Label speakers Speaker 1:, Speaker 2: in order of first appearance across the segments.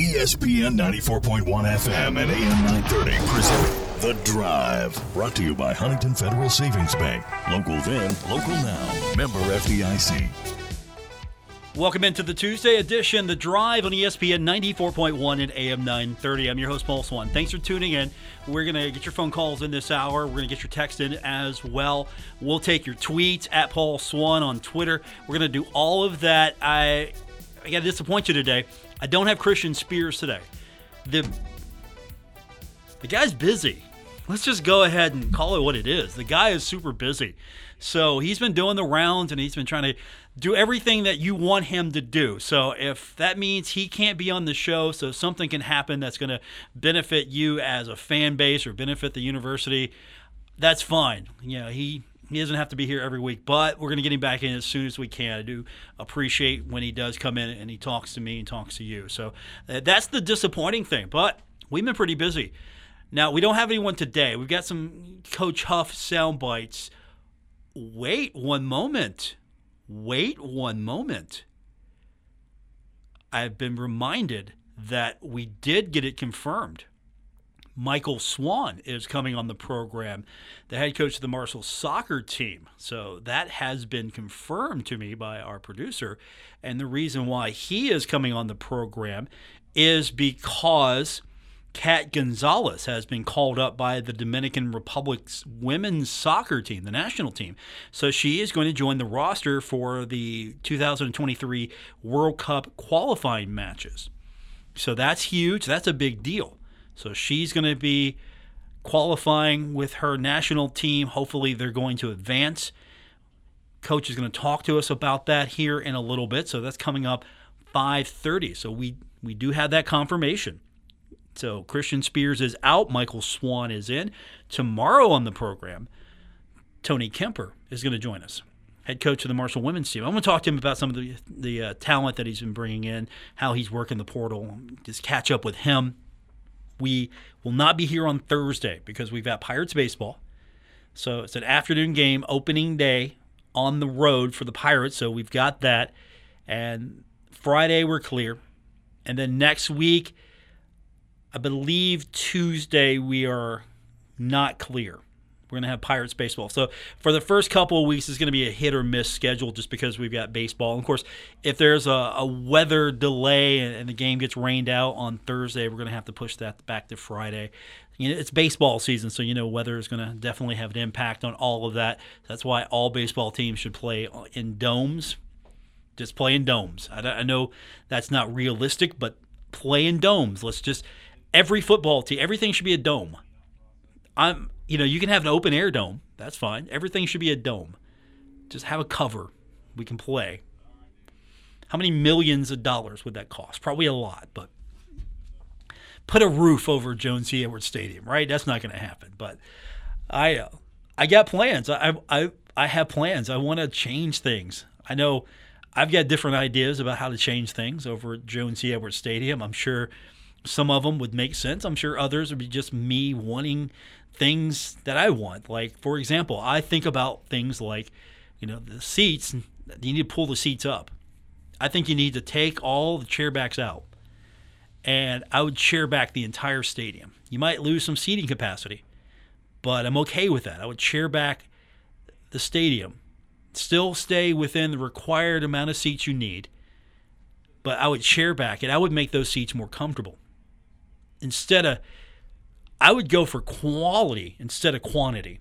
Speaker 1: ESPN 94.1 FM and AM 930 present The Drive. Brought to you by Huntington Federal Savings Bank. Local then, local now. Member FDIC.
Speaker 2: Welcome into the Tuesday edition, The Drive on ESPN 94.1 and AM 930. I'm your host, Paul Swann. Thanks for tuning in. We're going to get your phone calls in this hour. We're going to get your text in as well. We'll take your tweets at Paul Swann on Twitter. We're going to do all of that. I, I got to disappoint you today. I don't have Christian Spears today. The, the guy's busy. Let's just go ahead and call it what it is. The guy is super busy. So he's been doing the rounds and he's been trying to do everything that you want him to do. So if that means he can't be on the show, so something can happen that's going to benefit you as a fan base or benefit the university, that's fine. You know, he he doesn't have to be here every week, but we're going to get him back in as soon as we can. I do appreciate when he does come in and he talks to me and talks to you. So uh, that's the disappointing thing. But we've been pretty busy. Now we don't have anyone today. We've got some Coach Huff sound bites. Wait one moment. Wait one moment. I've been reminded that we did get it confirmed. Michael Swan is coming on the program, the head coach of the Marshall soccer team. So that has been confirmed to me by our producer. And the reason why he is coming on the program is because Kat Gonzalez has been called up by the Dominican Republic's women's soccer team, the national team. So she is going to join the roster for the 2023 World Cup qualifying matches. So that's huge. That's a big deal. So she's going to be qualifying with her national team. Hopefully, they're going to advance. Coach is going to talk to us about that here in a little bit. So that's coming up 5:30. So we we do have that confirmation. So Christian Spears is out. Michael Swan is in. Tomorrow on the program, Tony Kemper is going to join us, head coach of the Marshall women's team. I'm going to talk to him about some of the the uh, talent that he's been bringing in, how he's working the portal, just catch up with him. We will not be here on Thursday because we've got Pirates baseball. So it's an afternoon game, opening day on the road for the Pirates. So we've got that. And Friday we're clear. And then next week, I believe Tuesday we are not clear. We're going to have Pirates baseball. So for the first couple of weeks, it's going to be a hit or miss schedule just because we've got baseball. And of course, if there's a, a weather delay and, and, the game gets rained out on Thursday, we're going to have to push that back to Friday. You know, it's baseball season, so you know weather is going to definitely have an impact on all of that. That's why all baseball teams should play in domes. Just play in domes. I, I know that's not realistic, but play in domes. Let's just every football team, everything should be a dome. I'm you know, you can have an open air dome. That's fine. Everything should be a dome. Just have a cover. We can play. How many millions of dollars would that cost? Probably a lot, but put a roof over Joan C. Edwards Stadium, right? That's not going to happen. But I, uh, I got plans. I, I, I have plans. I want to change things. I know I've got different ideas about how to change things over at Joan C. Edwards Stadium. I'm sure some of them would make sense. I'm sure others would be just me wanting things that I want. Like, for example, I think about things like, you know, the seats, you need to pull the seats up. I think you need to take all the chair backs out. And I would chair back the entire stadium. You might lose some seating capacity, but I'm okay with that. I would chair back the stadium, still stay within the required amount of seats you need, but I would chair back it. I would make those seats more comfortable. Instead of I would go for quality instead of quantity.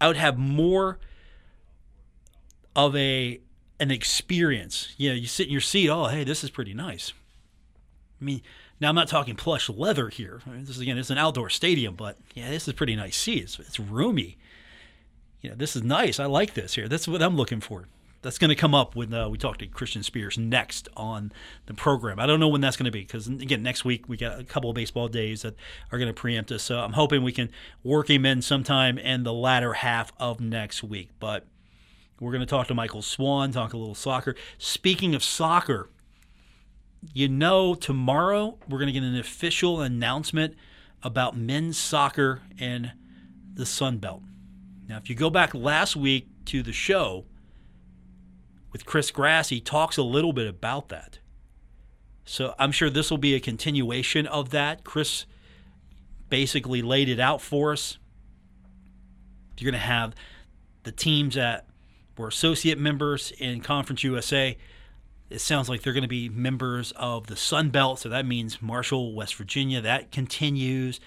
Speaker 2: I would have more of a an experience. You know, you sit in your seat, oh, hey, this is pretty nice. I mean, now I'm not talking plush leather here. This is again, it's an outdoor stadium, but yeah, this is pretty nice seat. It's, it's roomy. You know, this is nice. I like this here. That's what I'm looking for that's going to come up when uh, we talk to Christian Spears next on the program. I don't know when that's going to be because again, next week we got a couple of baseball days that are going to preempt us. So I'm hoping we can work him in sometime in the latter half of next week. But we're going to talk to Michael Swan, talk a little soccer. Speaking of soccer, you know, tomorrow we're going to get an official announcement about men's soccer in the Sun Belt. Now, if you go back last week to the show, with Chris Grass, he talks a little bit about that. So I'm sure this will be a continuation of that. Chris basically laid it out for us. You're going to have the teams that were associate members in Conference USA. It sounds like they're going to be members of the Sun Belt, so that means Marshall, West Virginia. That continues.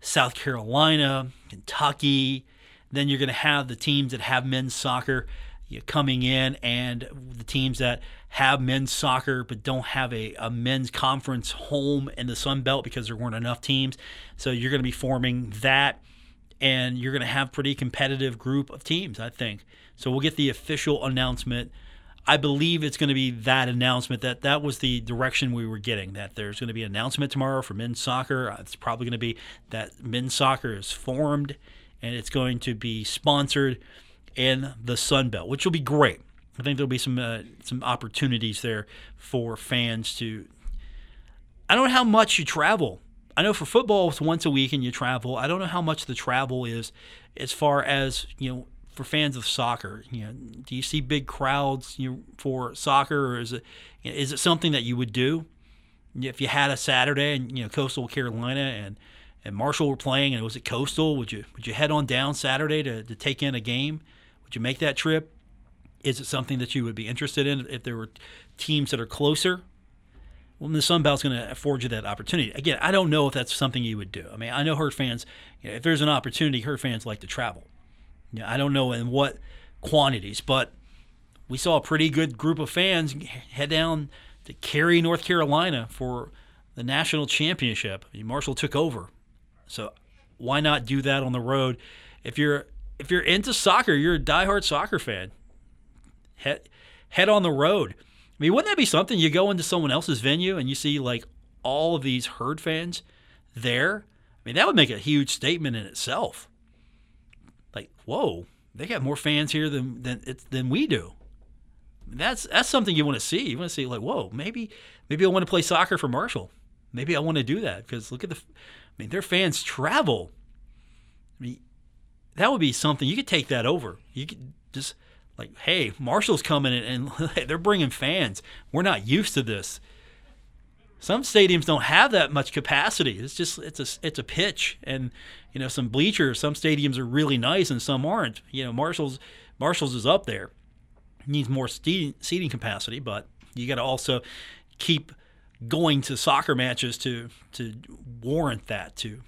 Speaker 2: South Carolina, Kentucky. Then you're going to have the teams that have men's soccer you know, coming in, and the teams that have men's soccer but don't have a, a men's conference home in the Sun Belt because there weren't enough teams. So you're going to be forming that and you're going to have pretty competitive group of teams, I think. So we'll get the official announcement. I believe it's going to be that announcement that that was the direction we were getting. That there's going to be an announcement tomorrow for men's soccer. It's probably going to be that men's soccer is formed and it's going to be sponsored in the Sun Belt, which will be great. I think there'll be some uh, some opportunities there for fans to. I don't know how much you travel I know for football it's once a week and you travel. I don't know how much the travel is as far as, you know, for fans of soccer. You know, do you see big crowds you know, for soccer or is it it something that you would do? If you had a Saturday and you know Coastal Carolina and and Marshall were playing and it was at Coastal, would you would you head on down Saturday to, to take in a game? Would you make that trip? Is it something that you would be interested in if there were teams that are closer? well, the Sun Belt's going to afford you that opportunity. Again, I don't know if that's something you would do. I mean, I know herd fans, you know, if there's an opportunity, herd fans like to travel. You know, I don't know in what quantities, but we saw a pretty good group of fans head down to Cary, North Carolina for the national championship. I mean, Marshall took over. So why not do that on the road? If you're if you're into soccer, you're a diehard soccer fan. Head head on the road. I mean, wouldn't that be something? You go into someone else's venue and you see like all of these herd fans there. I mean, that would make a huge statement in itself. Like, whoa, they got more fans here than than than we do. That's that's something you want to see. You want to see like, whoa, maybe maybe I want to play soccer for Marshall. Maybe I want to do that because look at the. I mean, their fans travel. I mean, that would be something you could take that over. You could just like, hey, Marshall's coming and, and they're bringing fans. We're not used to this. Some stadiums don't have that much capacity. It's just it's a it's a pitch and you know some bleachers. Some stadiums are really nice and some aren't. You know Marshall's Marshall's is up there. needs more seating, seating capacity, but you got to also keep going to soccer matches to to warrant that to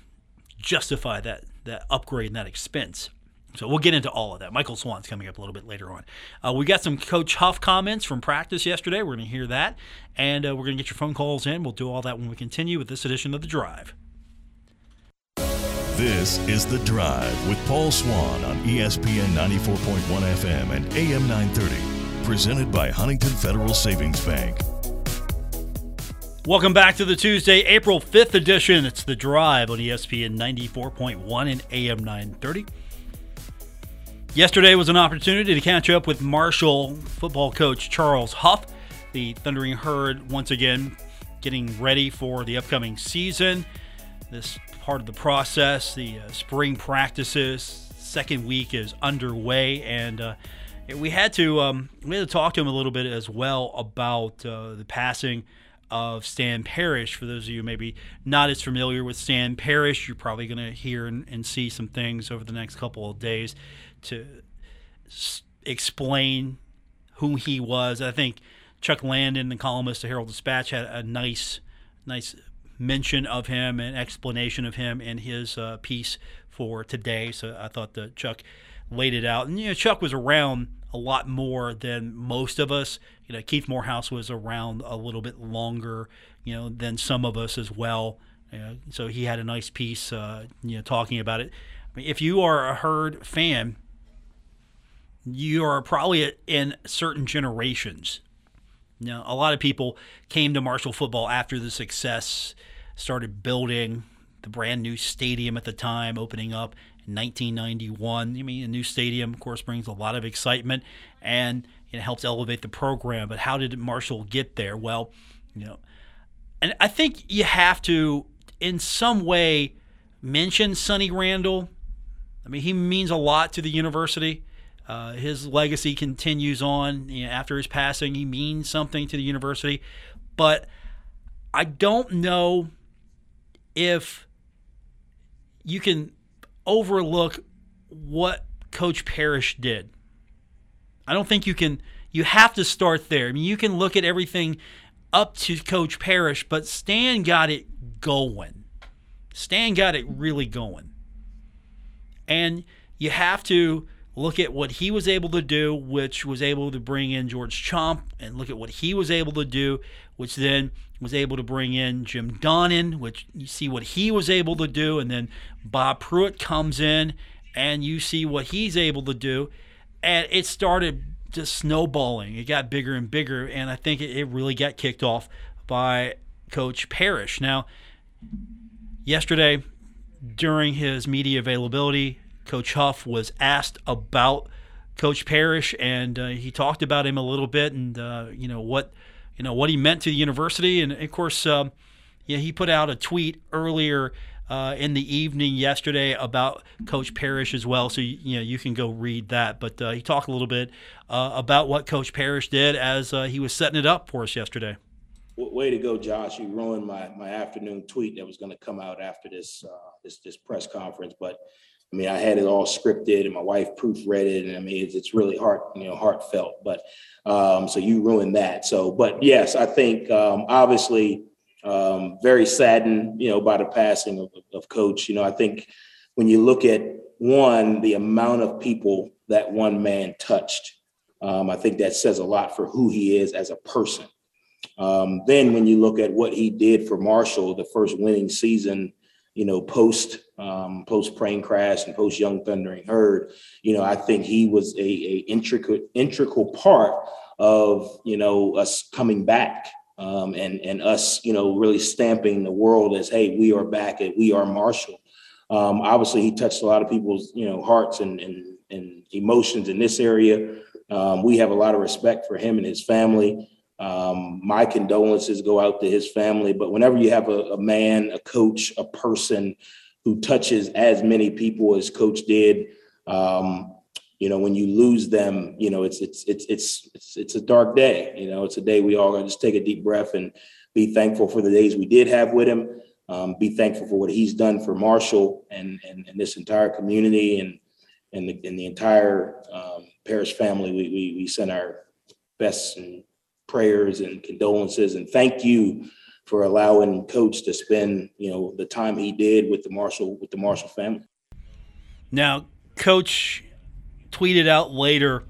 Speaker 2: justify that that upgrade and that expense. So we'll get into all of that. Michael Swan's coming up a little bit later on. Uh, we got some Coach Huff comments from practice yesterday. We're going to hear that, and uh, we're going to get your phone calls in. We'll do all that when we continue with this edition of the Drive.
Speaker 1: This is the Drive with Paul Swann on ESPN 94.1 FM and AM 930, presented by Huntington Federal Savings Bank.
Speaker 2: Welcome back to the Tuesday, April 5th edition. It's the Drive on ESPN 94.1 and AM 930. Yesterday was an opportunity to catch up with Marshall football coach Charles Huff. The Thundering Herd once again getting ready for the upcoming season. This part of the process, the uh, spring practices, second week is underway, and uh, we had to um, we had to talk to him a little bit as well about uh, the passing of Stan Parrish. For those of you maybe not as familiar with Stan Parrish, you're probably going to hear and, and, see some things over the next couple of days to s- explain who he was. I think Chuck Landon, the columnist of Herald Dispatch, had a nice, nice mention of him and explanation of him in his uh, piece for today. So I thought that Chuck laid it out. And you know, Chuck was around a lot more than most of us. You know, Keith Morehouse was around a little bit longer, you know, than some of us as well. so he had a nice piece, uh, you know, talking about it. I mean, if you are a herd fan, you are probably in certain generations. Now, a lot of people came to Marshall football after the success, started building the brand new stadium at the time, opening up in 1991. I mean, a new stadium, of course, brings a lot of excitement and it helps elevate the program. But how did Marshall get there? Well, you know, and I think you have to, in some way, mention Sonny Randle. I mean, he means a lot to the university. Uh, his legacy continues on you know, after his passing. He means something to the university, but I don't know if you can overlook what Coach Parrish did. I don't think you can. You have to start there. I mean, you can look at everything up to Coach Parrish, but Stan got it going. Stan got it really going. And you have to look at what he was able to do, which was able to bring in George Chaump, and look at what he was able to do, which then was able to bring in Jim Donnan, which you see what he was able to do, and then Bob Pruitt comes in, and you see what he's able to do, and it started just snowballing. It got bigger and bigger, and I think it, really got kicked off by Coach Parrish. Now, yesterday during his media availability, Coach Huff was asked about Coach Parrish, and uh, he talked about him a little bit, and uh, you know what, you know what he meant to the university, and of course, um, yeah, he put out a tweet earlier uh, in the evening yesterday about Coach Parrish as well. So you, know you can go read that. But uh, he talked a little bit uh, about what Coach Parrish did as uh, he was setting it up for us yesterday.
Speaker 3: Way to go, Josh! You ruined my my afternoon tweet that was going to come out after this uh, this this press conference, but. I mean, I had it all scripted, and my wife proofread it, and I mean, it's, it's really heart, you know, heartfelt. But um, so you ruined that. So, but yes, I think um, obviously um, very saddened, you know, by the passing of, of Coach. You know, I think when you look at one, the amount of people that one man touched, um, I think that says a lot for who he is as a person. Um, then when you look at what he did for Marshall, the first winning season, you know, post um, post plane crash and post Young Thundering Herd, you know, I think he was a, a intricate integral part of you know us coming back um, and and us, you know, really stamping the world as, hey, we are back and we are Marshall. Um, obviously, he touched a lot of people's, you know, hearts and and, and emotions in this area. Um, we have a lot of respect for him and his family. Um, my condolences go out to his family. But whenever you have a, a man, a coach, a person who touches as many people as Coach did, um, you know, when you lose them, you know, it's it's it's it's it's it's a dark day. You know, it's a day we all just take a deep breath and be thankful for the days we did have with him. Um, be thankful for what he's done for Marshall and and, and this entire community and and the, and the entire um, Parrish family. We, we we send our best and prayers and condolences and thank you for allowing Coach to spend you know the time he did with the Marshall with the Marshall family.
Speaker 2: Now, Coach tweeted out later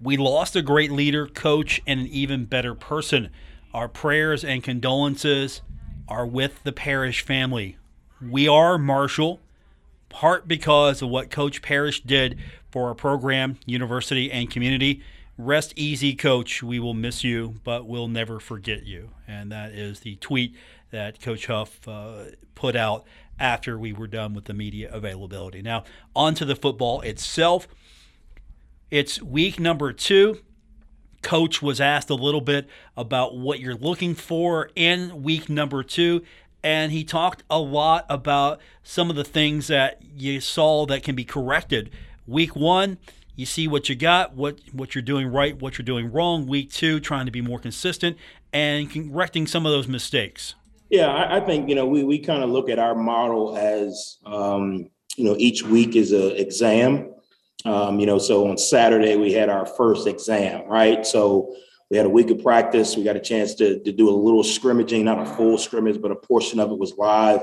Speaker 2: We lost a great leader, coach, and an even better person. Our prayers and condolences are with the Parrish family. We are Marshall, part because of what Coach Parrish did for our program, university, and community. Rest easy, coach. We will miss you, but we'll never forget you. And that is the tweet that Coach Huff uh, put out after we were done with the media availability. Now, on to the football itself. It's week number two. Coach was asked a little bit about what you're looking for in week number two, and he talked a lot about some of the things that you saw that can be corrected. Week one, you see what you got, what what you're doing right, what you're doing wrong. Week two, trying to be more consistent and correcting some of those mistakes.
Speaker 3: Yeah, I, I think you know we we kind of look at our model as um, you know each week is an exam. Um, you know, so on Saturday we had our first exam, right? So we had a week of practice. We got a chance to, to do a little scrimmaging, not a full scrimmage, but a portion of it was live.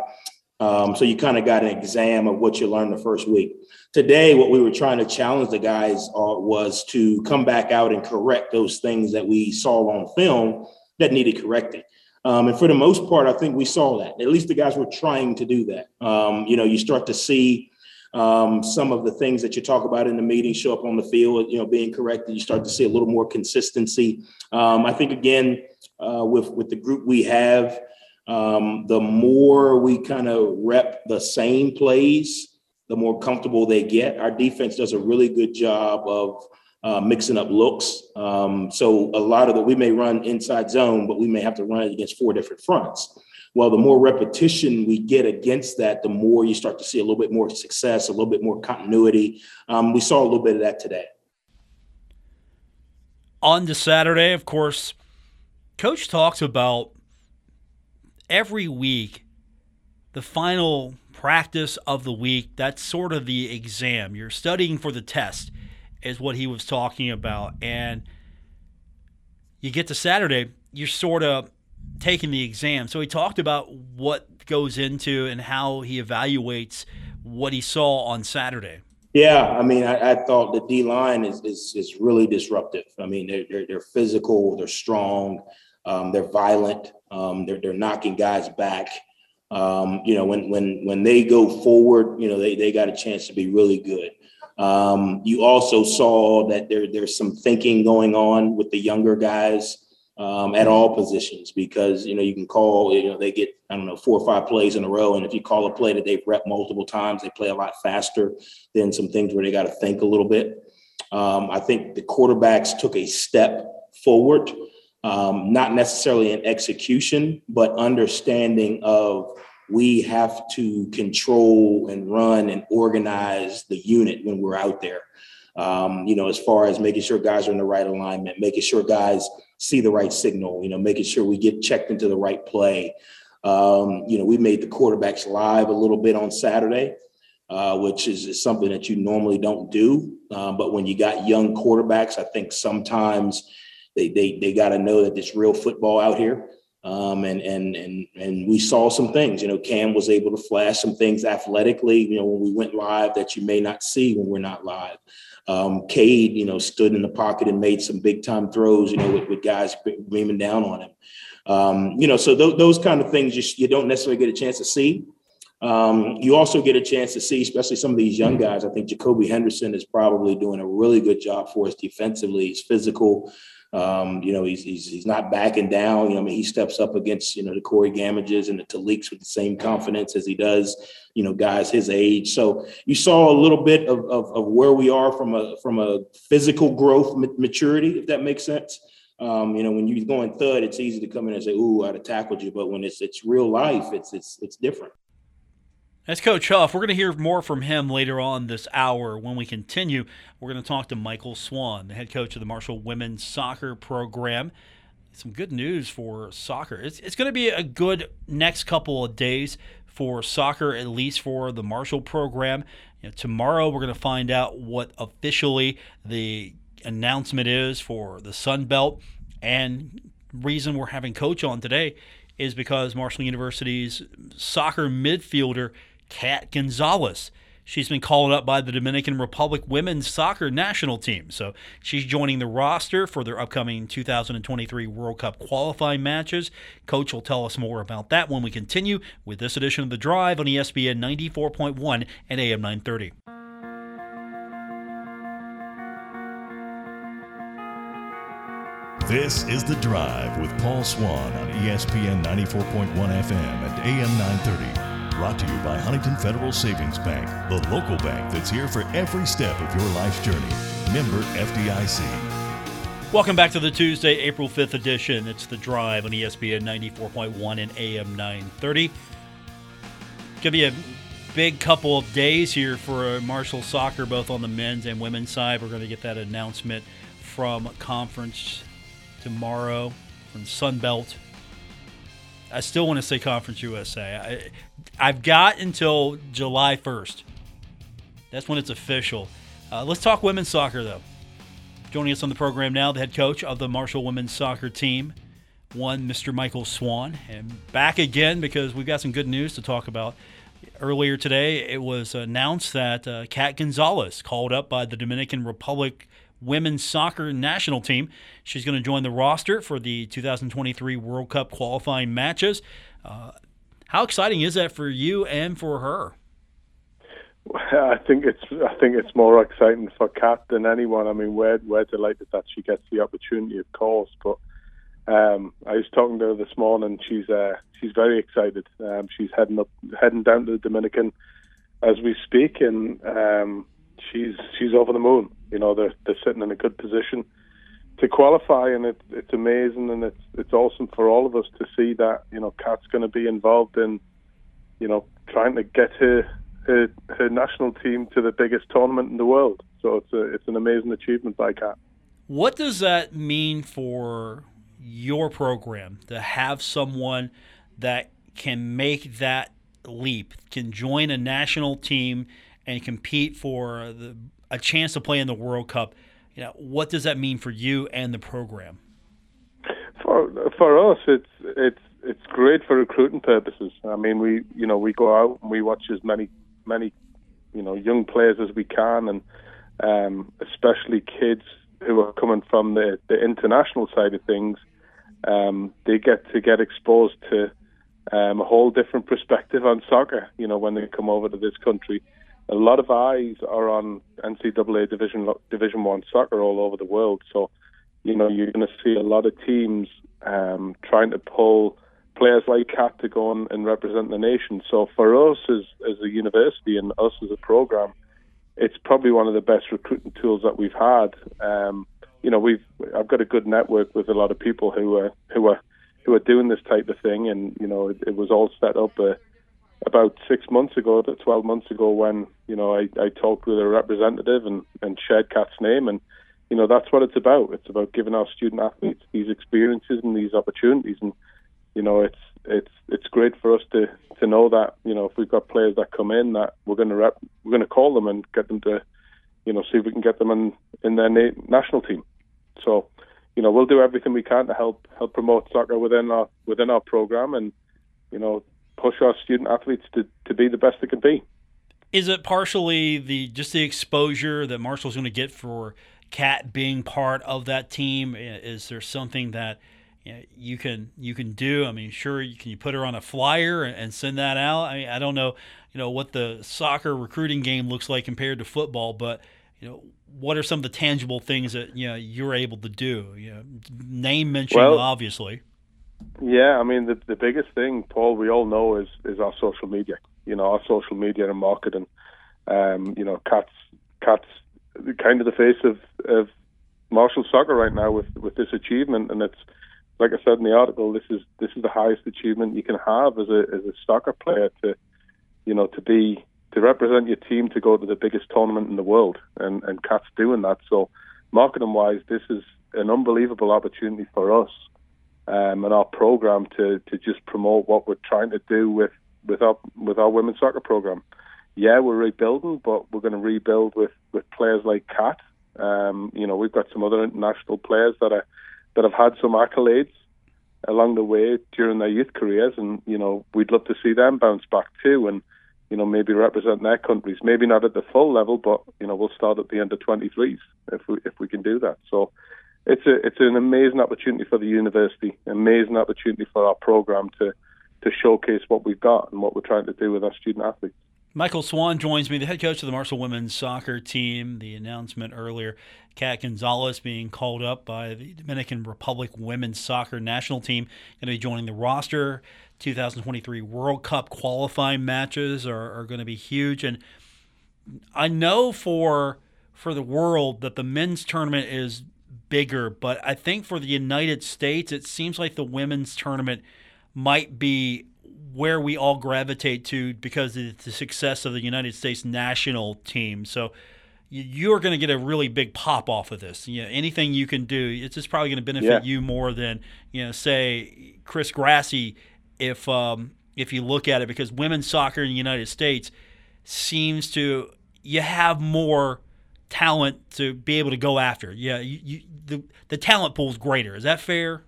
Speaker 3: Um, so you kind of got an exam of what you learned the first week. Today, what we were trying to challenge the guys uh, was to come back out and correct those things that we saw on film that needed correcting. Um, and for the most part, I think we saw that. At least the guys were trying to do that. Um, you know, you start to see um, some of the things that you talk about in the meeting show up on the field, you know, being corrected. You start to see a little more consistency. Um, I think again, uh, with with the group we have, um, the more we kind of rep the same plays, the more comfortable they get. Our defense does a really good job of uh, mixing up looks. Um, so a lot of the we may run inside zone, but we may have to run it against four different fronts. Well, the more repetition we get against that, the more you start to see a little bit more success, a little bit more continuity. Um, we saw a little bit of that today.
Speaker 2: On to Saturday, of course, Coach talks about every week, the final practice of the week, that's sort of the exam. You're studying for the test, is what he was talking about. And you get to Saturday, you're sort of taking the exam. So he talked about what goes into and how he evaluates what he saw on Saturday.
Speaker 3: Yeah, I mean, I, I thought the D line is, is is really disruptive. I mean, they're they're, they're physical, they're strong, um, they're violent, um, they're they're knocking guys back. Um, you know, when when when they go forward, you know, they they got a chance to be really good. Um, you also saw that there there's some thinking going on with the younger guys um, at all positions because you know you can call you know they get I don't know four or five plays in a row, and if you call a play that they've rep multiple times, they play a lot faster than some things where they got to think a little bit. Um, I think the quarterbacks took a step forward, um, not necessarily in execution, but understanding of we have to control and run and organize the unit when we're out there. Um, you know, as far as making sure guys are in the right alignment, making sure guys see the right signal, you know, making sure we get checked into the right play. Um, you know, we made the quarterbacks live a little bit on Saturday, uh, which is, is, something that you normally don't do. Um, but when you got young quarterbacks, I think sometimes they they they got to know that there's real football out here. Um, and and and and we saw some things. You know, Cam was able to flash some things athletically. You know, when we went live that you may not see when we're not live. Um, Cade, you know, stood in the pocket and made some big time throws. You know, with, with guys beaming down on him. Um, you know, so th- those kind of things you, you don't necessarily get a chance to see. Um, you also get a chance to see, especially some of these young guys. I think Jacoby Henderson is probably doing a really good job for us defensively. He's physical. Um, you know, he's, he's he's not backing down. You know, I mean, he steps up against you know the Corey Gammages and the Taliks with the same confidence as he does. You know, guys his age. So you saw a little bit of, of, of where we are from a from a physical growth maturity, if that makes sense. Um, you know, when you're going thud, it's easy to come in and say, "Ooh, I'd have tackled you," but when it's it's real life, it's it's it's different.
Speaker 2: That's Coach Huff. We're going to hear more from him later on this hour. When we continue, we're going to talk to Michael Swan, the head coach of the Marshall women's soccer program. Some good news for soccer. It's, it's going to be a good next couple of days for soccer, at least for the Marshall program. You know, tomorrow, we're going to find out what officially the announcement is for the Sun Belt. And reason we're having coach on today is because Marshall University's soccer midfielder Kat Gonzalez. She's been called up by the Dominican Republic women's soccer national team. So she's joining the roster for their upcoming 2023 World Cup qualifying matches. Coach will tell us more about that when we continue with this edition of The Drive on ESPN 94.1 and AM 930.
Speaker 1: This is The Drive with Paul Swann on ESPN 94.1 FM and AM 930. Brought to you by Huntington Federal Savings Bank, the local bank that's here for every step of your life's journey. Member FDIC.
Speaker 2: Welcome back to the Tuesday, April 5th edition. It's The Drive on ESPN 94.1 and AM 930. Going to be a big couple of days here for uh, Marshall soccer, both on the men's and women's side. We're going to get that announcement from conference tomorrow from Sunbelt I still want to say Conference USA. I, have got until July 1st. That's when it's official. Uh, let's talk women's soccer, though. Joining us on the program now, the head coach of the Marshall women's soccer team, one Mr. Michael Swan, and back again because we've got some good news to talk about. Earlier today, it was announced that uh, Kat Gonzalez, called up by the Dominican Republic women's soccer national team. She's going to join the roster for the 2023 World Cup qualifying matches. Uh, how exciting is that for you and for her?
Speaker 4: I think it's I think it's more exciting for Kat than anyone. I mean, we're we're delighted that she gets the opportunity, of course. But um, I was talking to her this morning. She's uh, she's very excited. Um, she's heading up heading down to the Dominican as we speak, and um, she's she's over the moon. You know, they're they're sitting in a good position to qualify, and it's it's amazing and it's it's awesome for all of us to see that you know Kat's going to be involved in, you know, trying to get her her her national team to the biggest tournament in the world. So it's a it's an amazing achievement by Kat.
Speaker 2: What does that mean for your program to have someone that can make that leap, can join a national team and compete for the, a chance to play in the World Cup, you know, what does that mean for you and the program?
Speaker 4: For for us, it's it's it's great for recruiting purposes. I mean, we you know we go out and we watch as many many you know young players as we can, and um, especially kids who are coming from the the international side of things. Um, they get to get exposed to um, a whole different perspective on soccer. You know, when they come over to this country, a lot of eyes are on NCAA Division Division One soccer all over the world. So, you know, you're going to see a lot of teams um, trying to pull players like Kat to go on and represent the nation. So, for us as as a university and us as a program, it's probably one of the best recruiting tools that we've had. Um, you know, we've I've got a good network with a lot of people who are who are who are doing this type of thing, and you know, it, it was all set up. Uh, about six months ago, about 12 months ago, when you know I, I talked with a representative and, and shared Kat's name, and you know that's what it's about. It's about giving our student athletes these experiences and these opportunities, and you know it's it's it's great for us to to know that you know if we've got players that come in that we're going to rep, we're going to call them and get them to you know see if we can get them in in their na- national team. So you know we'll do everything we can to help help promote soccer within our within our program and you know push our student athletes to, to be the best they can be.
Speaker 2: Is it partially the just the exposure that Marshall's going to get for Kat being part of that team? Is there something that you, know, you can you can do? I mean, sure, you, can you put her on a flyer and send that out? I mean, I don't know, you know, what the soccer recruiting game looks like compared to football, but you know, what are some of the tangible things that you know you're able to do? You know, name mentioning, well, obviously.
Speaker 4: Yeah, I mean the the biggest thing, Paul, we all know is is our social media. You know, our social media and marketing. Um, you know, Kat's Kat's kind of the face of of Marshall soccer right now with with this achievement, and it's like I said in the article, this is this is the highest achievement you can have as a as a soccer player to, you know, to be to represent your team to go to the biggest tournament in the world, and and Kat's doing that. So, marketing wise, this is an unbelievable opportunity for us um, and our program to to just promote what we're trying to do with with our with our women's soccer program. Yeah, we're rebuilding, but we're going to rebuild with with players like Kat. Um, you know, we've got some other international players that are that have had some accolades along the way during their youth careers, and you know, we'd love to see them bounce back too, and you know, maybe represent their countries. Maybe not at the full level, but you know, we'll start at the of 23s if we if we can do that. So it's a it's an amazing opportunity for the university, amazing opportunity for our program to to showcase what we've got and what we're trying to do with our student athletes.
Speaker 2: Michael Swan joins me, the head coach of the Marshall women's soccer team. The announcement earlier, Kat Gonzalez being called up by the Dominican Republic women's soccer national team, going to be joining the roster. 2023 World Cup qualifying matches are, are going to be huge, and I know for for the world that the men's tournament is bigger. But I think for the United States, it seems like the women's tournament might be where we all gravitate to because of the success of the United States national team. So you're going to get a really big pop off of this. You know, anything you can do, it's just probably going to benefit yeah. you more than you know, say Chris Grassie, if um, if you look at it, because women's soccer in the United States seems to you have more talent to be able to go after. Yeah, you, you, the the talent pool is greater. Is that fair?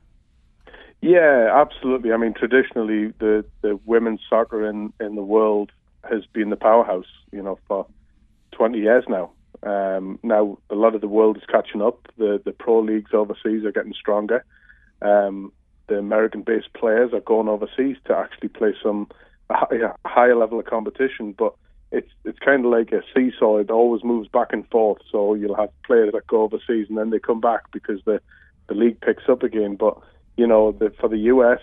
Speaker 4: Yeah, absolutely. I mean, traditionally, the the women's soccer in in the world has been the powerhouse. You know, for 20 years now. Um, now a lot of the world is catching up. The the pro leagues overseas are getting stronger. Um, the American-based players are going overseas to actually play some higher, higher level of competition. But it's it's kind of like a seesaw. It always moves back and forth. So you'll have players that go overseas and then they come back because the the league picks up again. But you know, the, for the US,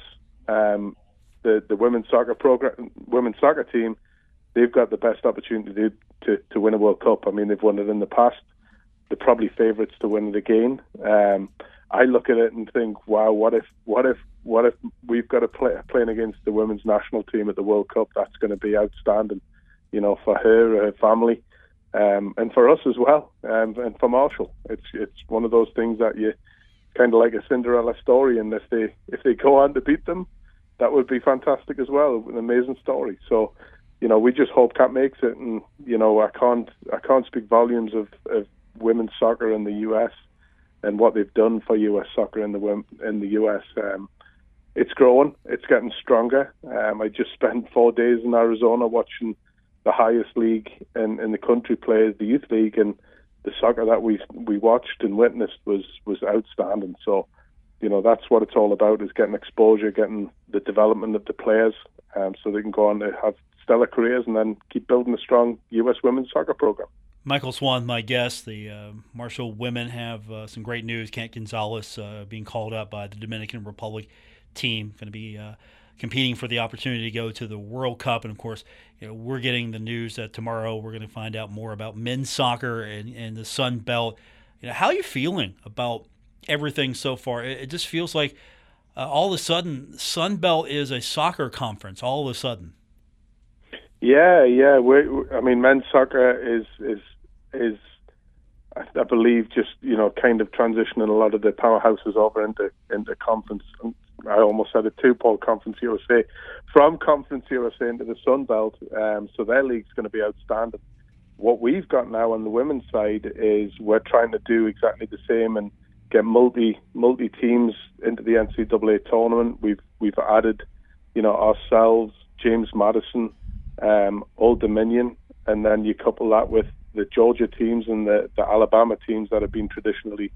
Speaker 4: um, the the women's soccer program, women's soccer team, they've got the best opportunity to, to to win a World Cup. I mean, they've won it in the past. They're probably favourites to win it again. Um, I look at it and think, wow, what if, what if, what if we've got a play playing against the women's national team at the World Cup? That's going to be outstanding you know, for her, her family, um, and for us as well, um, and for Marshall. It's it's one of those things that you kind of like a Cinderella story, and if they if they go on to beat them, that would be fantastic as well. An amazing story. So, you know, we just hope Kat makes it, and you know, I can't I can't speak volumes of, of women's soccer in the U.S. and what they've done for U.S. soccer in the in the U.S. Um, it's growing. It's getting stronger. Um, I just spent four days in Arizona watching the highest league in, in the country play, the youth league, and the soccer that we we watched and witnessed was was outstanding. So, you know, that's what it's all about: is getting exposure, getting the development of the players, um, so they can go on to have stellar careers and then keep building a strong U.S. women's soccer program.
Speaker 2: Michael Swan, my guest. The uh, Marshall women have uh, some great news. Kat Gonzalez uh, being called up by the Dominican Republic team, going to be uh, competing for the opportunity to go to the World Cup. And of course, you know, we're getting the news that tomorrow we're going to find out more about men's soccer and, and the Sun Belt. You know, how are you feeling about everything so far? It, it just feels like uh, all of a sudden Sun Belt is a soccer conference. All of a sudden.
Speaker 4: Yeah, yeah. We're, I mean, men's soccer is is is I believe just you know kind of transitioning a lot of the powerhouses over into into conference I almost said a two-pole Conference USA from Conference USA into the Sun Belt. Um, so their league's going to be outstanding. What we've got now on the women's side is we're trying to do exactly the same and get multi multi teams into the NCAA tournament. We've we've added, you know, ourselves, James Madison, um, Old Dominion, and then you couple that with the Georgia teams and the, the Alabama teams that have been traditionally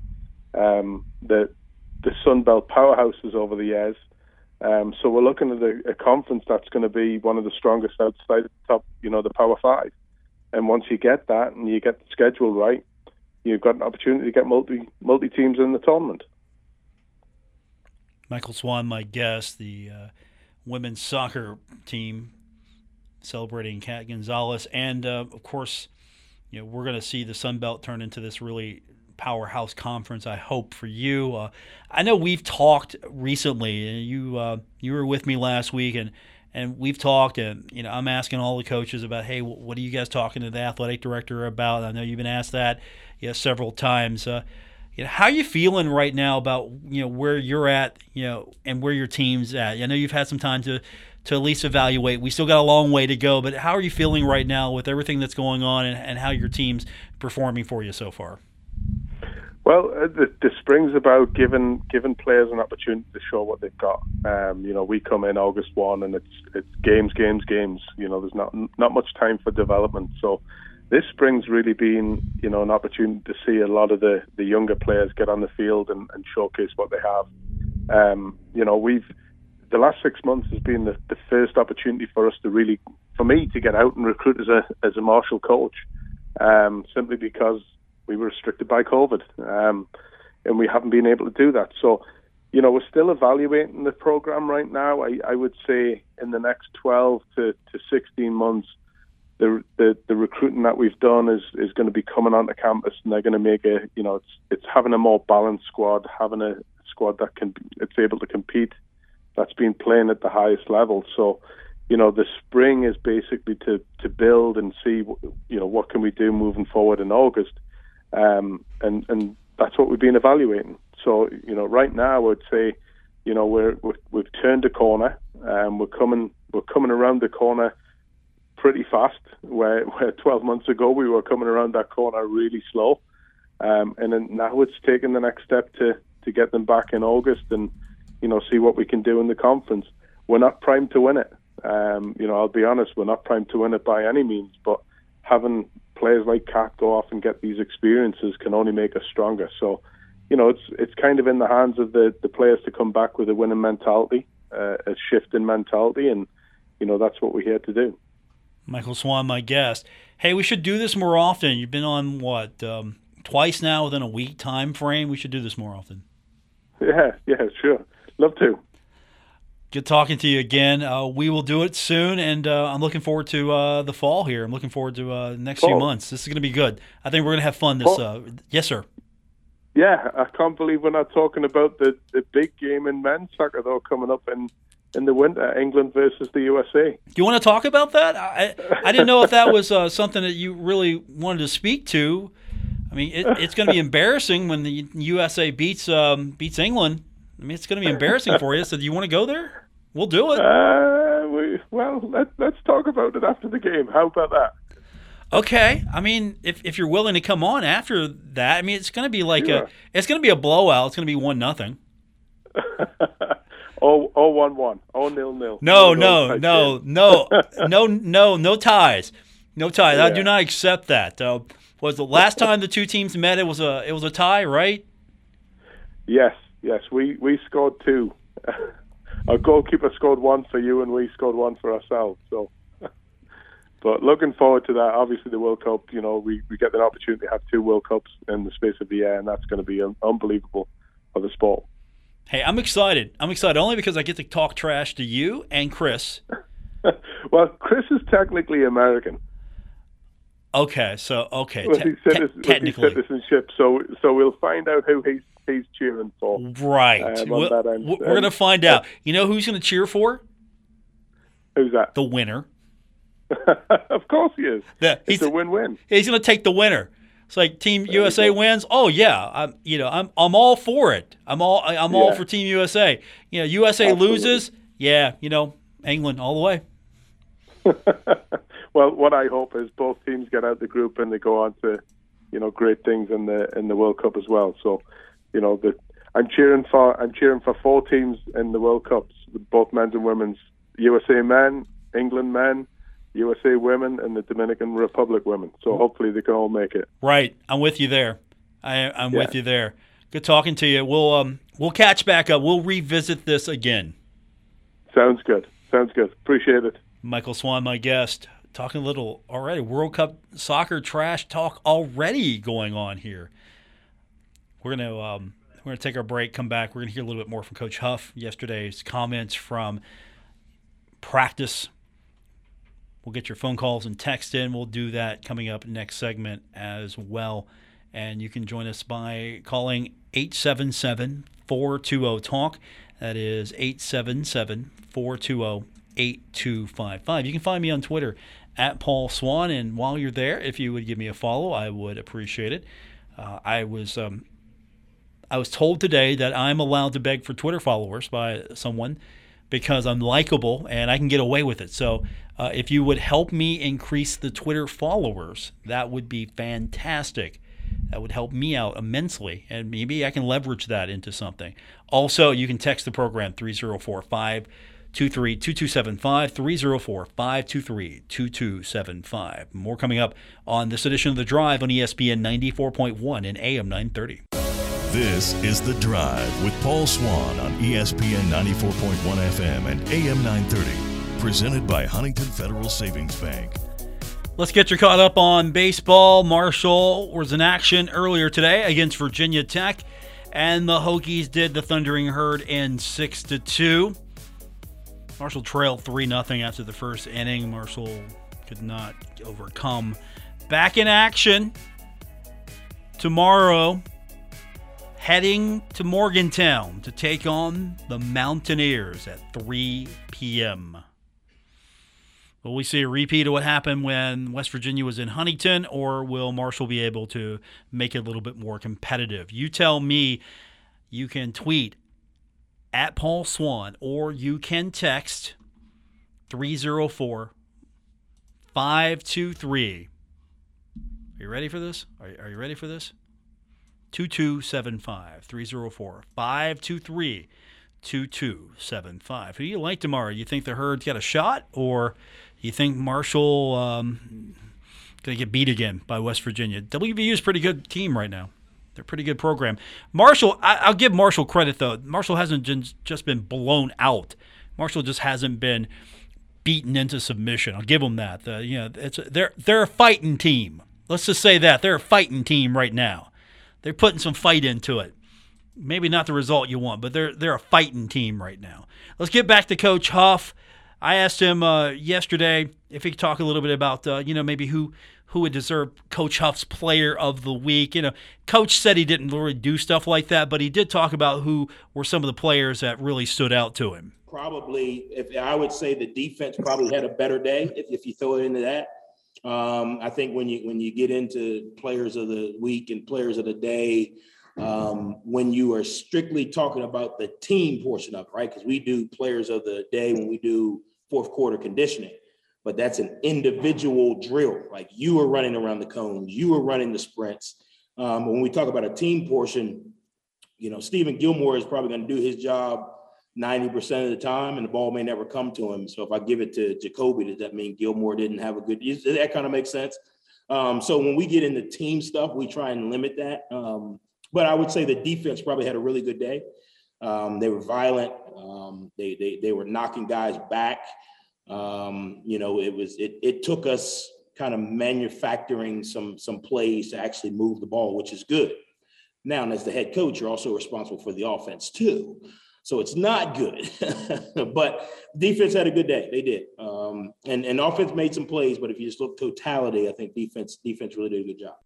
Speaker 4: um, the the Sun Belt powerhouses over the years. Um, so we're looking at a, a conference that's going to be one of the strongest outside the top, you know, the Power Five. And once you get that and you get the schedule right, you've got an opportunity to get multi multi teams in the tournament.
Speaker 2: Michael Swan, my guest, the uh, women's soccer team celebrating Kat Gonzalez, and uh, of course, you know we're going to see the Sun Belt turn into this really powerhouse conference. I hope for you. Uh, I know we've talked recently. You uh, you were with me last week, and and we've talked. And you know, I'm asking all the coaches about, hey, what are you guys talking to the athletic director about? I know you've been asked that, yeah, several times. Uh, you know, how are you feeling right now about you know where you're at, you know, and where your team's at? I know you've had some time to to at least evaluate. We still got a long way to go, but how are you feeling right now with everything that's going on and, and how your team's performing for you so far?
Speaker 4: Well, uh, the, the spring's about giving giving players an opportunity to show what they've got. Um, you know, we come in August one, and it's it's games, games, games. You know, there's not not much time for development. So, this spring's really been you know an opportunity to see a lot of the the younger players get on the field and, and showcase what they have. Um, you know, we've the last six months has been the, the first opportunity for us to really, for me, to get out and recruit as a as a Marshall coach. Um, simply because we were restricted by COVID, um, and we haven't been able to do that. So, you know, we're still evaluating the program right now. I, I would say in the next 12 to, to 16 months, the, the the recruiting that we've done is is going to be coming onto campus, and they're going to make a you know it's it's having a more balanced squad, having a squad that can it's able to compete, that's been playing at the highest level. So, you know, the spring is basically to to build and see you know what can we do moving forward in August um, and and that's what we've been evaluating. So you know, right now I would say, you know, we're, we have turned a corner. Um, we're coming we're coming around the corner pretty fast. Where where 12 months ago we were coming around that corner really slow, um, and then now it's taking the next step to to get them back in August and you know see what we can do in the conference. We're not primed to win it. Um, you know, I'll be honest, we're not primed to win it by any means, but having players like Kat go off and get these experiences can only make us stronger. So, you know, it's it's kind of in the hands of the the players to come back with a winning mentality, uh, a shift in mentality, and you know that's what we're here to do.
Speaker 2: Michael Swan, my guest. Hey, we should do this more often. You've been on what um, twice now within a week time frame. We should do this more often.
Speaker 4: Yeah, yeah, sure. Love to.
Speaker 2: Good talking to you again. Uh, we will do it soon, and uh, I'm looking forward to uh, the fall here. I'm looking forward to uh, the next fall. few months. This is going to be good. I think we're going to have fun. This, uh, yes, sir.
Speaker 4: Yeah, I can't believe we're not talking about the, the big game in men's soccer though coming up in in the winter, England versus the USA.
Speaker 2: Do you want to talk about that? I I didn't know if that was uh, something that you really wanted to speak to. I mean, it, it's going to be embarrassing when the USA beats um, beats England. I mean, it's going to be embarrassing for you. So, do you want to go there? We'll do it.
Speaker 4: Uh, we, well, let, let's talk about it after the game. How about that?
Speaker 2: Okay. I mean, if, if you're willing to come on after that, I mean, it's going to be like
Speaker 4: Sure.
Speaker 2: a it's going to be a blowout. It's going to be one nothing.
Speaker 4: oh, oh, one, one. Oh, nil, nil.
Speaker 2: No, no, no, no, no, no, no ties, no ties. I do not accept that. Uh, was the last time the two teams met? It was a it was a tie, right?
Speaker 4: Yes, yes. We we scored two. Our goalkeeper scored one for you, and we scored one for ourselves. So, but looking forward to that. Obviously, the World Cup. You know, we we get an opportunity to have two World Cups in the space of a year, and that's going to be un- unbelievable for the sport.
Speaker 2: Hey, I'm excited. I'm excited only because I get to talk trash to you and Chris.
Speaker 4: well, Chris is technically American
Speaker 2: Okay, so okay, te- te-
Speaker 4: citizen- with his
Speaker 2: technically,
Speaker 4: citizenship. So, so we'll find out who he's he's cheering for.
Speaker 2: right.
Speaker 4: Um,
Speaker 2: We'll- we're going to find out. You know who's going to cheer for
Speaker 4: Who's that?
Speaker 2: the winner?
Speaker 4: of course he is.
Speaker 2: The, he's
Speaker 4: It's a win-win.
Speaker 2: he's going to take the winner. It's like Team USA wins. Oh yeah, I'm you know I'm I'm all for it. I'm all I'm all for Team USA. You know USA
Speaker 4: Absolutely.
Speaker 2: loses. Yeah, you know England all the way.
Speaker 4: well, what I hope is both teams get out the group and they go on to, you know, great things in the in the World Cup as well. So, you know, the, I'm cheering for I'm cheering for four teams in the World Cups, both men's and women's. USA men, England men, USA women, and the Dominican Republic women. So hopefully they can all make it.
Speaker 2: Right, I'm with you there. I, I'm with you there. Good talking to you. We'll um we'll catch back up. We'll revisit this again.
Speaker 4: Sounds good. Sounds good. Appreciate it.
Speaker 2: Michael Swan, my guest, talking a little already World Cup soccer trash talk already going on here. We're gonna um, we're gonna take our break, come back. We're gonna hear a little bit more from Coach Huff. Yesterday's comments from practice. We'll get your phone calls and text in. We'll do that coming up next segment as well. And you can join us by calling 877 420 TALK. That is 877 420 8255. You can find me on Twitter at Paul Swann. And while you're there, if you would give me a follow, I would appreciate it. Uh, I was um, I was told today that I'm allowed to beg for Twitter followers by someone because I'm likable and I can get away with it. So uh, if you would help me increase the Twitter followers, that would be fantastic. That would help me out immensely, and maybe I can leverage that into something. Also, you can text the program 304 523 2275, 304 523 2275. More coming up on this edition of The Drive on ESPN 94.1 and AM 930.
Speaker 1: This is The Drive with Paul Swann on ESPN 94.1 FM and AM 930. Presented by Huntington Federal Savings Bank.
Speaker 2: Let's get you caught up on baseball. Marshall was in action earlier today against Virginia Tech, and the Hokies did the Thundering Herd in six to two. Marshall trailed three 0 after the first inning. Marshall could not overcome. Back in action tomorrow, heading to Morgantown to take on the Mountaineers at 3 p.m. Will we see a repeat of what happened when West Virginia was in Huntington, or will Marshall be able to make it a little bit more competitive? You tell me. You can tweet at Paul Swann, or you can text 304 523. Are you ready for this? Are, are you ready for this? 2275 304 523 2275. Who do you like tomorrow? You think the herd's got a shot, or you think Marshall um, going to get beat again by West Virginia? WVU is pretty good team right now. They're a pretty good program. Marshall, I, I'll give Marshall credit though. Marshall hasn't just, just been blown out. Marshall just hasn't been beaten into submission. I'll give them that. The, you know, it's they're they're a fighting team. Let's just say that they're a fighting team right now. They're putting some fight into it. Maybe not the result you want, but they're they're a fighting team right now. Let's get back to Coach Huff. I asked him uh, yesterday if he could talk a little bit about uh, you know maybe who who would deserve Coach Huff's Player of the Week. You know, Coach said he didn't really do stuff like that, but he did talk about who were some of the players that really stood out to him.
Speaker 3: Probably, if I would say the defense probably had a better day if, if you throw it into that. Um, I think when you when you get into players of the week and players of the day, um, when you are strictly talking about the team portion of it, right? Because we do players of the day when we do fourth quarter conditioning, but that's an individual drill. Like you are running around the cones, you are running the sprints. Um, when we talk about a team portion, you know, Steven Gilmore is probably going to do his job 90% of the time and the ball may never come to him. So if I give it to Jacoby, does that mean Gilmore didn't have a good, that kind of makes sense. Um, so when we get into team stuff, we try and limit that. Um, but I would say the defense probably had a really good day. Um, they were violent. Um, they, they, they were knocking guys back. Um, you know, it was, it, it took us kind of manufacturing some, some plays to actually move the ball, which is good. Now, as the head coach, you're also responsible for the offense too. So it's not good, but defense had a good day. They did, um, and and offense made some plays. But if you just look totality, I think defense defense really did a good job.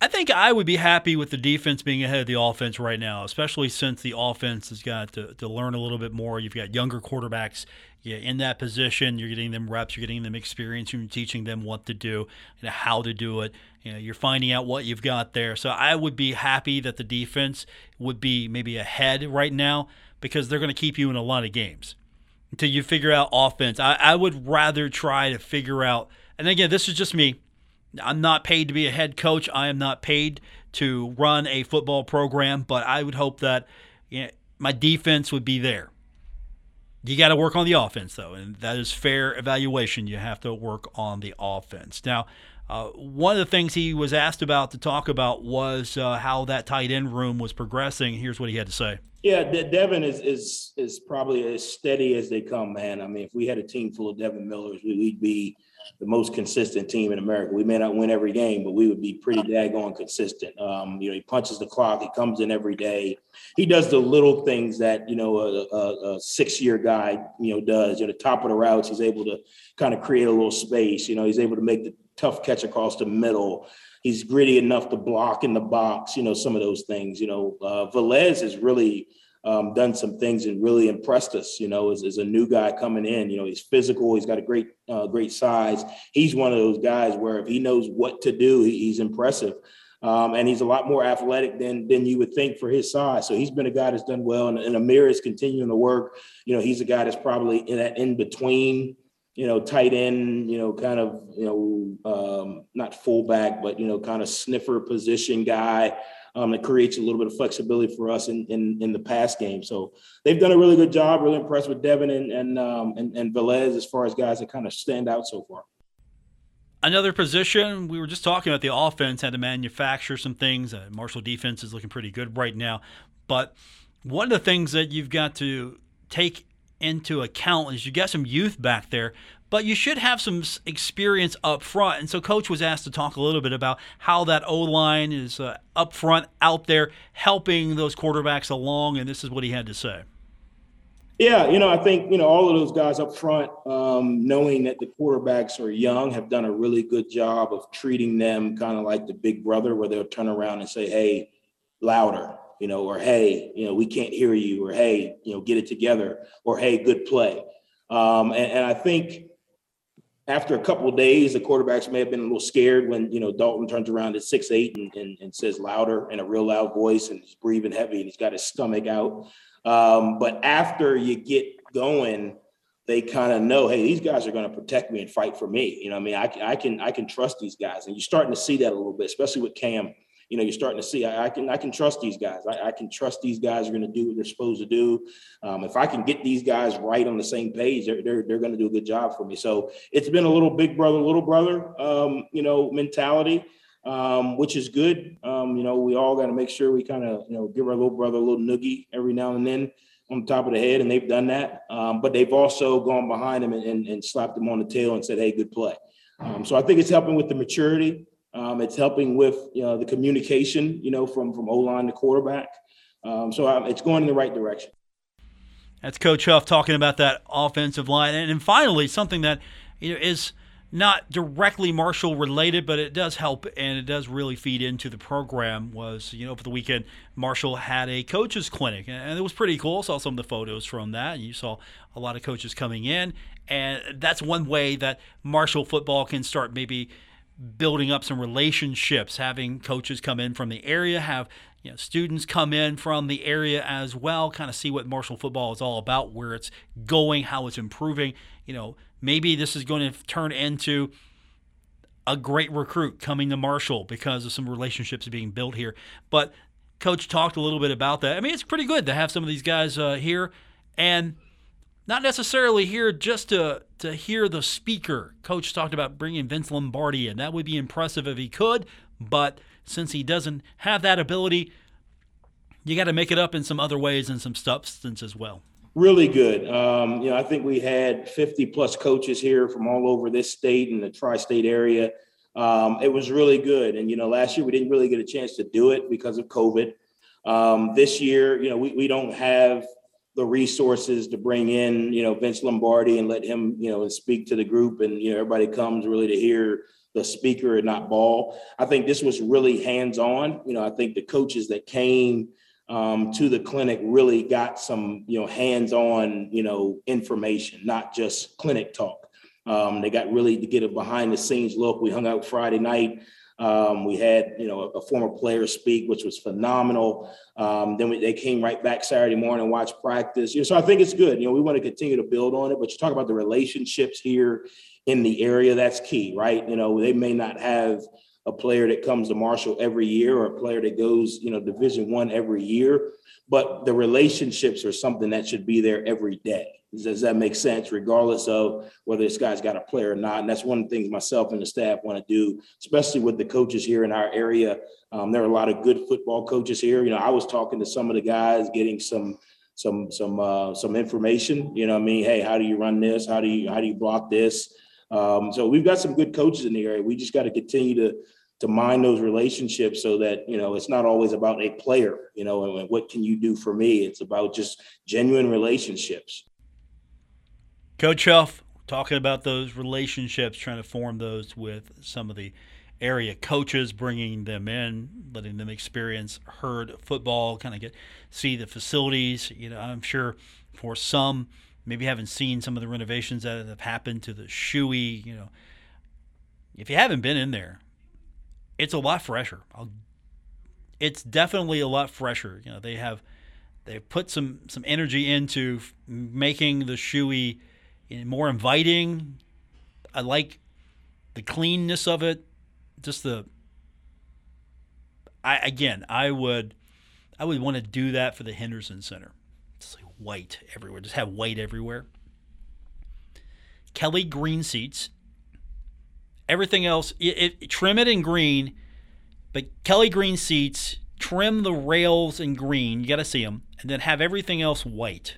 Speaker 2: I think I would be happy with the defense being ahead of the offense right now, especially since the offense has got to, to learn a little bit more. You've got younger quarterbacks yeah, in that position. You're getting them reps, you're getting them experience, you're teaching them what to do and how to do it. You know, you're finding out what you've got there. So I would be happy that the defense would be maybe ahead right now because they're going to keep you in a lot of games until you figure out offense. I, I would rather try to figure out, and again, this is just me I'm not paid to be a head coach. I am not paid to run a football program, but I would hope that you know, my defense would be there. You got to work on the offense, though, and that is fair evaluation. You have to work on the offense. Now, uh, one of the things he was asked about to talk about was uh, how that tight end room was progressing. Here's what he had to say.
Speaker 3: Yeah, De- Devin is is is probably as steady as they come, man. I mean, if we had a team full of Devin Millers, we, would be the most consistent team in America. We may not win every game, but we would be pretty daggone consistent. Um, you know, he punches the clock. He comes in every day. He does the little things that you know a, a, a six-year guy you know does. You know, the top of the routes, he's able to kind of create a little space. You know, he's able to make the tough catch across the middle. He's gritty enough to block in the box. You know, some of those things. You know, uh, Velez is really um, done some things and really impressed us. You know, as, as, a new guy coming in, you know, he's physical. He's got a great, uh, great size. He's one of those guys where if he knows what to do, he, he's impressive. Um, and he's a lot more athletic than than you would think for his size. So he's been a guy that's done well. And, and Amir is continuing to work. You know, he's a guy that's probably in that in between. You know, tight end. You know, kind of you know, um, not fullback, but you know, kind of sniffer position guy um, it creates a little bit of flexibility for us in, in, in the pass game. So they've done a really good job. Really impressed with Devin and and um, and, and Velez as far as guys that kind of stand out so far.
Speaker 2: Another position we were just talking about the offense had to manufacture some things. Uh, Marshall defense is looking pretty good right now, but one of the things that you've got to take into account is you got some youth back there but you should have some experience up front. And so, coach was asked to talk a little bit about how that O line is uh, up front, out there, helping those quarterbacks along. And this is what he had to say.
Speaker 3: Yeah, you know, I think you know all of those guys up front, um, knowing that the quarterbacks are young, have done a really good job of treating them kind of like the big brother, where they'll turn around and say, "Hey, louder," you know, or "Hey, you know, we can't hear you," or "Hey, you know, get it together," or "Hey, good play." Um, and, and I think after a couple days, the quarterbacks may have been a little scared when you know Dalton turns around at six eight and, and, and says louder in a real loud voice and he's breathing heavy and he's got his stomach out. Um, but after you get going, they kind of know, hey, these guys are going to protect me and fight for me. You know, I mean, I, I can I can trust these guys, and you're starting to see that a little bit, especially with Cam you know, you're starting to see I, I can I can trust these guys. I, I, can trust these guys are going to do what they're supposed to do. Um, if I can get these guys right on the same page, they're they're, they're going to do a good job for me. So it's been a little big brother, little brother, um, you know, mentality. Um, which is good. Um, you know, we all got to make sure we kind of, you know, give our little brother a little noogie every now and then on the top of the head, and they've done that. Um, but they've also gone behind him and, and, and, slapped him on the tail and said, "Hey, good play." Um, so I think it's helping with the maturity. Um, it's helping with you know, the communication, you know, from from O line to quarterback. Um, so um, it's going in the right direction.
Speaker 2: That's Coach Huff talking about that offensive line, and, and finally something that you know, is not directly Marshall related, but it does help and it does really feed into the program. Was you know over the weekend Marshall had a coaches clinic and it was pretty cool. I saw some of the photos from that. You saw a lot of coaches coming in, and that's one way that Marshall football can start maybe building up some relationships, having coaches come in from the area, have you know, students come in from the area as well, kind of see what Marshall football is all about, where it's going, how it's improving. You know, maybe this is going to turn into a great recruit coming to Marshall because of some relationships being built here. But coach talked a little bit about that. I mean, it's pretty good to have some of these guys uh, here and not necessarily here just to to hear the speaker. Coach talked about bringing Vince Lombardi in. That would be impressive if he could, but since he doesn't have that ability, you got to make it up in some other ways and some substance as well.
Speaker 3: Really good. Um, you know, I think we had 50 plus coaches here from all over this state and the tri-state area. Um, it was really good. And, you know, last year we didn't really get a chance to do it because of COVID. Um, this year, you know, we, we don't have the resources to bring in, you know, Vince Lombardi and let him, you know, and speak to the group and, you know, everybody comes really to hear the speaker and not ball. I think this was really hands on. You know, I think the coaches that came um, to the clinic really got some, you know, hands on, you know, information, not just clinic talk. Um, they got really to get a behind the scenes look. We hung out Friday night. Um, we had, you know, a, a, former player speak, which was phenomenal. Um, then we, they came right back Saturday morning and watched practice. You know, so I think it's good. You know, we want to continue to build on it. But you talk about the relationships here in the area, that's key, right? You know, they may not have a player that comes to Marshall every year or a player that goes, you know, Division One every year, but the relationships are something that should be there every day. Does that make sense, regardless of whether this guy's got a player or not? And that's one of the things myself and the staff want to do, especially with the coaches here in our area. Um, there are a lot of good football coaches here. You know, I was talking to some of the guys, getting some some some uh, some information. You know, I mean, hey, how do you run this? How do you how do you block this? Um, so we've got some good coaches in the area. We just got to continue to to mine those relationships so that you know it's not always about a player. You know, and what can you do for me? It's about just genuine relationships.
Speaker 2: Coach Huff talking about those relationships, trying to form those with some of the area coaches, bringing them in, letting them experience herd football, kind of get see the facilities. You know, I'm sure for some maybe haven't seen some of the renovations that have happened to the Shoey, you know, if you haven't been in there, it's a lot fresher. I'll, it's definitely a lot fresher. You know, they have they've put some some energy into making the Shoey more inviting. I like the cleanness of it. Just the I again, I would I would want to do that for the Henderson Center white everywhere. Just have white everywhere. Kelly green seats. Everything else, it, it, trim it in green, but Kelly green seats, trim the rails in green. You got to see them, and then have everything else white.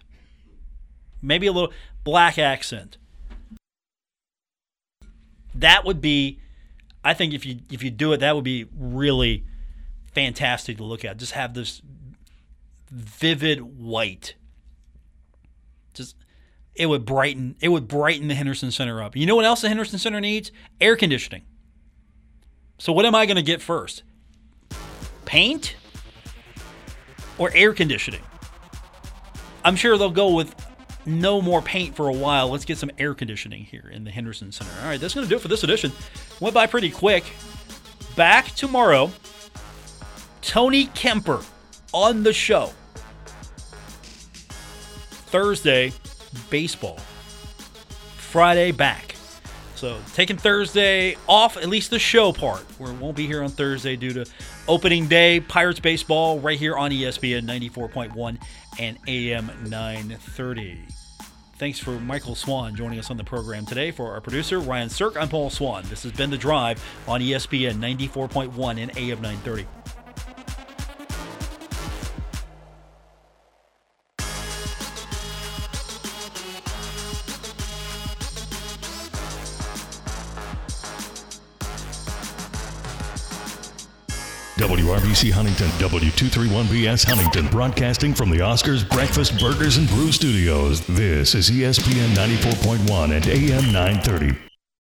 Speaker 2: Maybe a little black accent. That would be, I think, if you if you do it, that would be really fantastic to look at. Just have this vivid white just it would brighten it would brighten the Henderson Center up. You know what else the Henderson Center needs? Air conditioning. So what am I going to get first? Paint or air conditioning? I'm sure they'll go with no more paint for a while. Let's get some air conditioning here in the Henderson Center. All right, that's going to do it for this edition. Went by pretty quick. Back tomorrow. Tony Kemper on the show. Thursday, baseball. Friday, back. So taking Thursday off, at least the show part. We won't be here on Thursday due to opening day. Pirates baseball right here on ESPN 94.1 and AM 930. Thanks for Michael Swan joining us on the program today. For our producer, Ryan Cirk, I'm Paul Swann. This has been The Drive on ESPN 94.1 and AM 930.
Speaker 1: WRVC Huntington, W231BS Huntington, broadcasting from the Oscars Breakfast Burgers and Brew Studios. This is ESPN 94.1 and AM 930.